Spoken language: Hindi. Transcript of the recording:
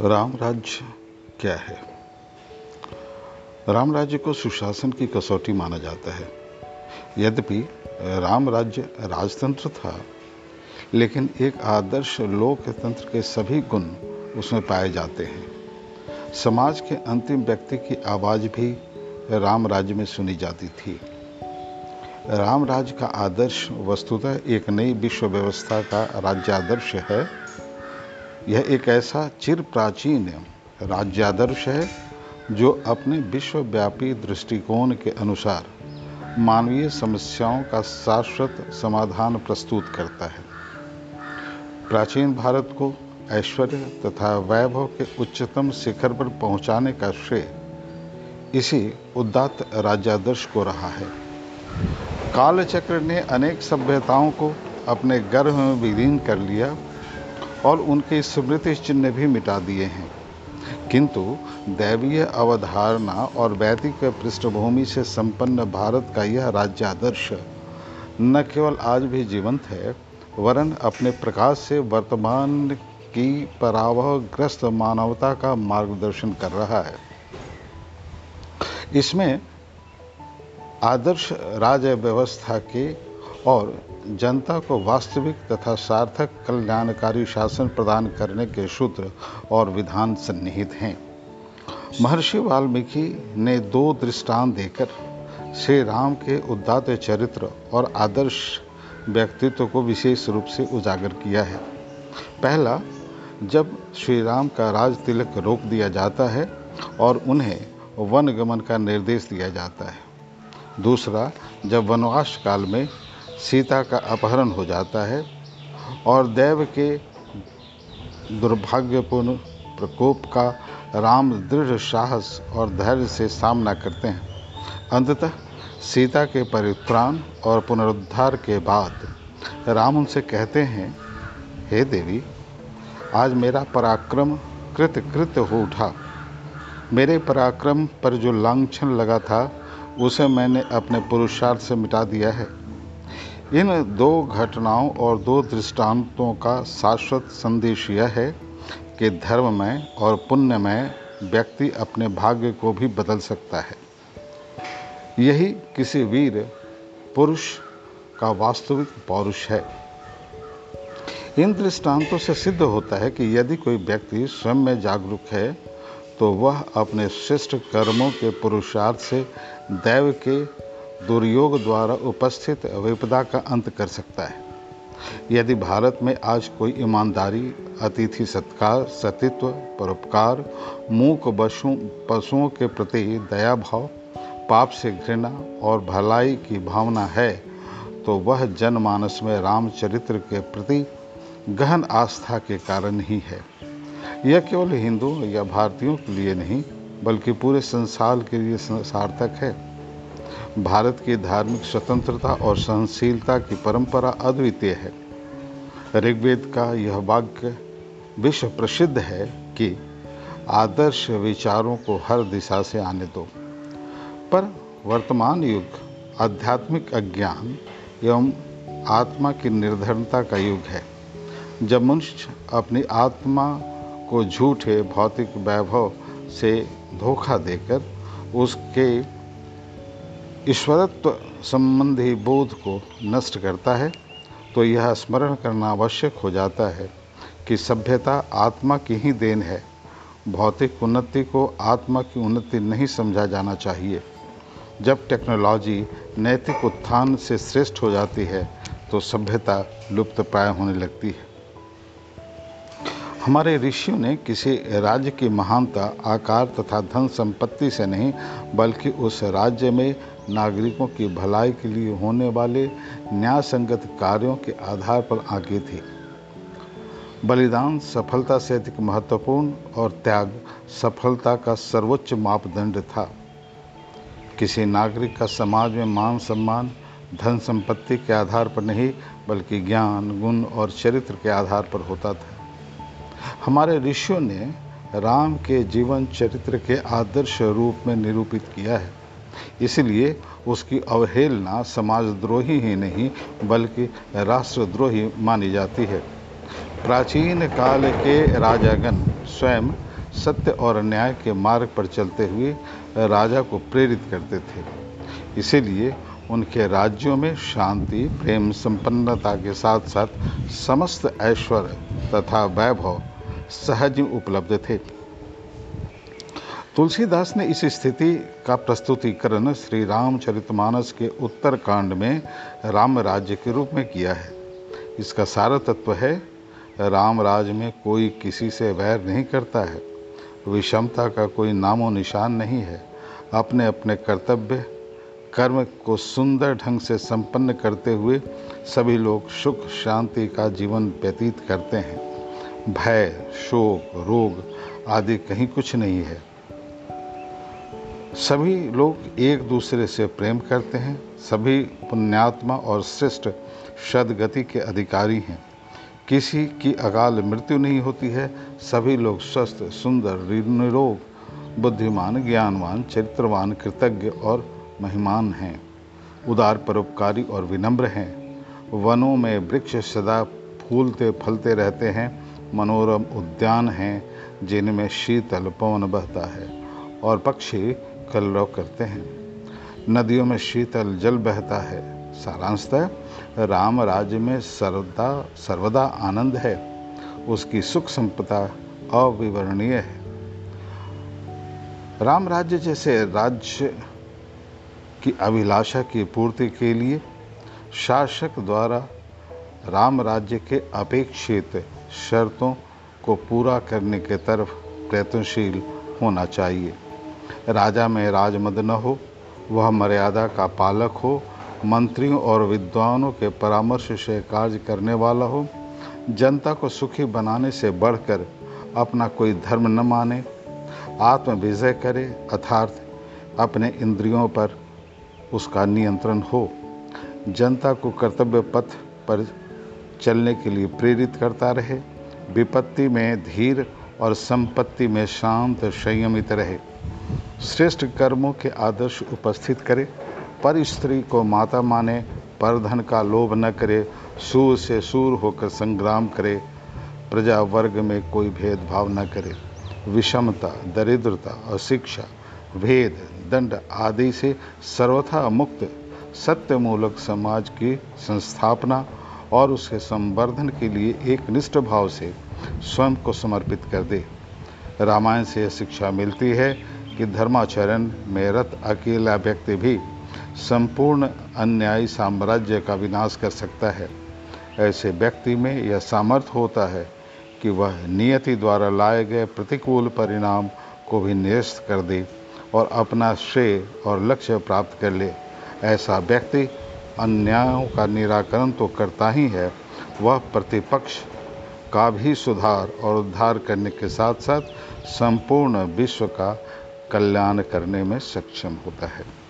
राम राज्य क्या है? राम राज्य को सुशासन की कसौटी माना जाता है। यद्यपि राम राज्य राजतंत्र था, लेकिन एक आदर्श लोकतंत्र के सभी गुण उसमें पाए जाते हैं। समाज के अंतिम व्यक्ति की आवाज़ भी राम राज्य में सुनी जाती थी। राम राज्य का आदर्श वस्तुतः एक नई विश्व व्यवस्था का राज्य आदर्श है। यह एक ऐसा चिर प्राचीन राज्यादर्श है जो अपने विश्वव्यापी दृष्टिकोण के अनुसार मानवीय समस्याओं का शाश्वत समाधान प्रस्तुत करता है। प्राचीन भारत को ऐश्वर्य तथा वैभव के उच्चतम शिखर पर पहुँचाने का श्रेय इसी उदात्त राज्यादर्श को रहा है। कालचक्र ने अनेक सभ्यताओं को अपने गर्भ में विलीन कर लिया और उनके स्मृति चिन्ह भी मिटा दिए हैं। किंतु दैवीय अवधारणा और वैदिक पृष्ठभूमि से संपन्न भारत का यह राज्य आदर्श न केवल आज भी जीवंत है, वरन अपने प्रकाश से वर्तमान की परावहग्रस्त मानवता का मार्गदर्शन कर रहा है। इसमें आदर्श राज्य व्यवस्था के और जनता को वास्तविक तथा सार्थक कल्याणकारी शासन प्रदान करने के सूत्र और विधान सन्निहित हैं। महर्षि वाल्मीकि ने दो दृष्टांत देकर श्री राम के उदात चरित्र और आदर्श व्यक्तित्व को विशेष रूप से उजागर किया है। पहला, जब श्री राम का राज तिलक रोक दिया जाता है और उन्हें वन गमन का निर्देश दिया जाता है। दूसरा, जब वनवास काल में सीता का अपहरण हो जाता है और देव के दुर्भाग्यपूर्ण प्रकोप का राम दृढ़ साहस और धैर्य से सामना करते हैं। अंततः सीता के परित्राण और पुनरुद्धार के बाद राम उनसे कहते हैं, हे देवी, आज मेरा पराक्रम कृत कृत हो उठा। मेरे पराक्रम पर जो लांछन लगा था, उसे मैंने अपने पुरुषार्थ से मिटा दिया है। इन दो घटनाओं और दो दृष्टांतों का शाश्वत संदेश यह है कि धर्ममय और पुण्यमय व्यक्ति अपने भाग्य को भी बदल सकता है। यही किसी वीर, पुरुष का वास्तविक पौरुष है। इन दृष्टांतों से सिद्ध होता है कि यदि कोई व्यक्ति स्वयं में जागरूक है तो वह अपने श्रेष्ठ कर्मों के पुरुषार्थ से दैव के दुर्योग द्वारा उपस्थित विपदा का अंत कर सकता है। यदि भारत में आज कोई ईमानदारी, अतिथि सत्कार, सतित्व, परोपकार, मूक बसों पशुओं के प्रति दया भाव पाप से घृणा और भलाई की भावना है तो वह जनमानस में रामचरित्र के प्रति गहन आस्था के कारण ही है। यह केवल हिंदुओं या भारतीयों के लिए नहीं, बल्कि पूरे संसार के लिए सार्थक है। भारत की धार्मिक स्वतंत्रता और सहनशीलता की परंपरा अद्वितीय है। ऋग्वेद का यह वाक्य विश्व प्रसिद्ध है कि आदर्श विचारों को हर दिशा से आने दो। पर वर्तमान युग, आध्यात्मिक अज्ञान एवं आत्मा की निर्धनता का युग है। जब मनुष्य अपनी आत्मा को झूठे, भौतिक वैभव से धोखा देकर उसके ईश्वरत्व संबंधी बोध को नष्ट करता है तो यह स्मरण करना आवश्यक हो जाता है कि सभ्यता आत्मा की ही देन है। भौतिक उन्नति को आत्मा की उन्नति नहीं समझा जाना चाहिए। जब टेक्नोलॉजी नैतिक उत्थान से श्रेष्ठ हो जाती है तो सभ्यता लुप्त प्राय होने लगती है। हमारे ऋषियों ने किसी राज्य की महानता, आकार तथा धन संपत्ति से नहीं, बल्कि उस राज्य में नागरिकों की भलाई के लिए होने वाले न्याय संगत कार्यों के आधार पर आंकी थी। बलिदान सफलता से अधिक महत्वपूर्ण और त्याग सफलता का सर्वोच्च मापदंड था। किसी नागरिक का समाज में मान सम्मान, धन संपत्ति के आधार पर नहीं, बल्कि ज्ञान, गुण और चरित्र के आधार पर होता था। हमारे ऋषियों ने राम के जीवन चरित्र के आदर्श रूप में निरूपित किया है। इसलिए उसकी अवहेलना समाजद्रोही ही नहीं, बल्कि राष्ट्रद्रोही मानी जाती है। प्राचीन काल के राजागण स्वयं सत्य और न्याय के मार्ग पर चलते हुए राजा को प्रेरित करते थे। इसीलिए उनके राज्यों में शांति, प्रेम, संपन्नता के साथ साथ समस्त ऐश्वर्य तथा वैभव सहज उपलब्ध थे। तुलसीदास ने इस स्थिति का प्रस्तुतिकरण श्री रामचरितमानस के उत्तर कांड में राम राज्य के रूप में किया है। इसका सारा तत्व है, राम राज में कोई किसी से वैर नहीं करता है। विषमता का कोई नामो निशान नहीं है। अपने अपने कर्तव्य, कर्म को सुंदर ढंग से संपन्न करते हुए सभी लोग सुख, शांति का जीवन व्यतीत करते हैं। भय, शोक, रोग आदि कहीं कुछ नहीं है। सभी लोग एक दूसरे से प्रेम करते हैं। सभी पुण्यात्मा और श्रेष्ठ सदगति के अधिकारी हैं। किसी की अकाल मृत्यु नहीं होती है। सभी लोग स्वस्थ, सुंदर, निरोग, बुद्धिमान, ज्ञानवान, चरित्रवान, कृतज्ञ और महिमान हैं। उदार, परोपकारी और विनम्र हैं। वनों में वृक्ष सदा फूलते, फलते रहते हैं। मनोरम उद्यान हैं, जिनमें शीतल पवन बहता है। और पक्षी कलरव करते हैं। नदियों में शीतल जल बहता है। सारांशतः राम राज्य में सर्वदा सर्वदा आनंद है। उसकी सुख संपदा अविवरणीय है। राम राज्य जैसे राज्य की अभिलाषा की पूर्ति के लिए शासक द्वारा राम राज्य के अपेक्षित शर्तों को पूरा करने के तरफ़ प्रयत्नशील होना चाहिए। राजा में राजमद न हो, वह मर्यादा का पालक हो, मंत्रियों और विद्वानों के परामर्श से कार्य करने वाला हो, जनता को सुखी बनाने से बढ़कर अपना कोई धर्म न माने, आत्मविजय करे, अर्थात अपने इंद्रियों पर उसका नियंत्रण हो। जनता को कर्तव्य पथ पर चलने के लिए प्रेरित करता रहे, विपत्ति में धीर और संपत्ति में शांत संयमित रहे। श्रेष्ठ कर्मों के आदर्श उपस्थित करे, पर स्त्री को माता माने, पर धन का लोभ न करे, सूर से सूर होकर संग्राम करे, प्रजा वर्ग में कोई भेदभाव न करे। विषमता, दरिद्रता, अशिक्षा, भेद, दंड आदि से सर्वथा मुक्त, सत्यमूलक समाज की संस्थापना और उसके संवर्धन के लिए एक निष्ठ भाव से स्वयं को समर्पित कर दे। रामायण से यह शिक्षा मिलती है कि धर्माचरण में रत अकेला व्यक्ति भी संपूर्ण अन्यायी साम्राज्य का विनाश कर सकता है। ऐसे व्यक्ति में यह सामर्थ्य होता है कि वह नियति द्वारा लाए गए प्रतिकूल परिणाम को भी निरस्त कर दे और अपना श्रेय और लक्ष्य प्राप्त कर ले। ऐसा व्यक्ति अन्यायों का निराकरण तो करता ही है, वह प्रतिपक्ष का भी सुधार और उद्धार करने के साथ साथ संपूर्ण विश्व का कल्याण करने में सक्षम होता है।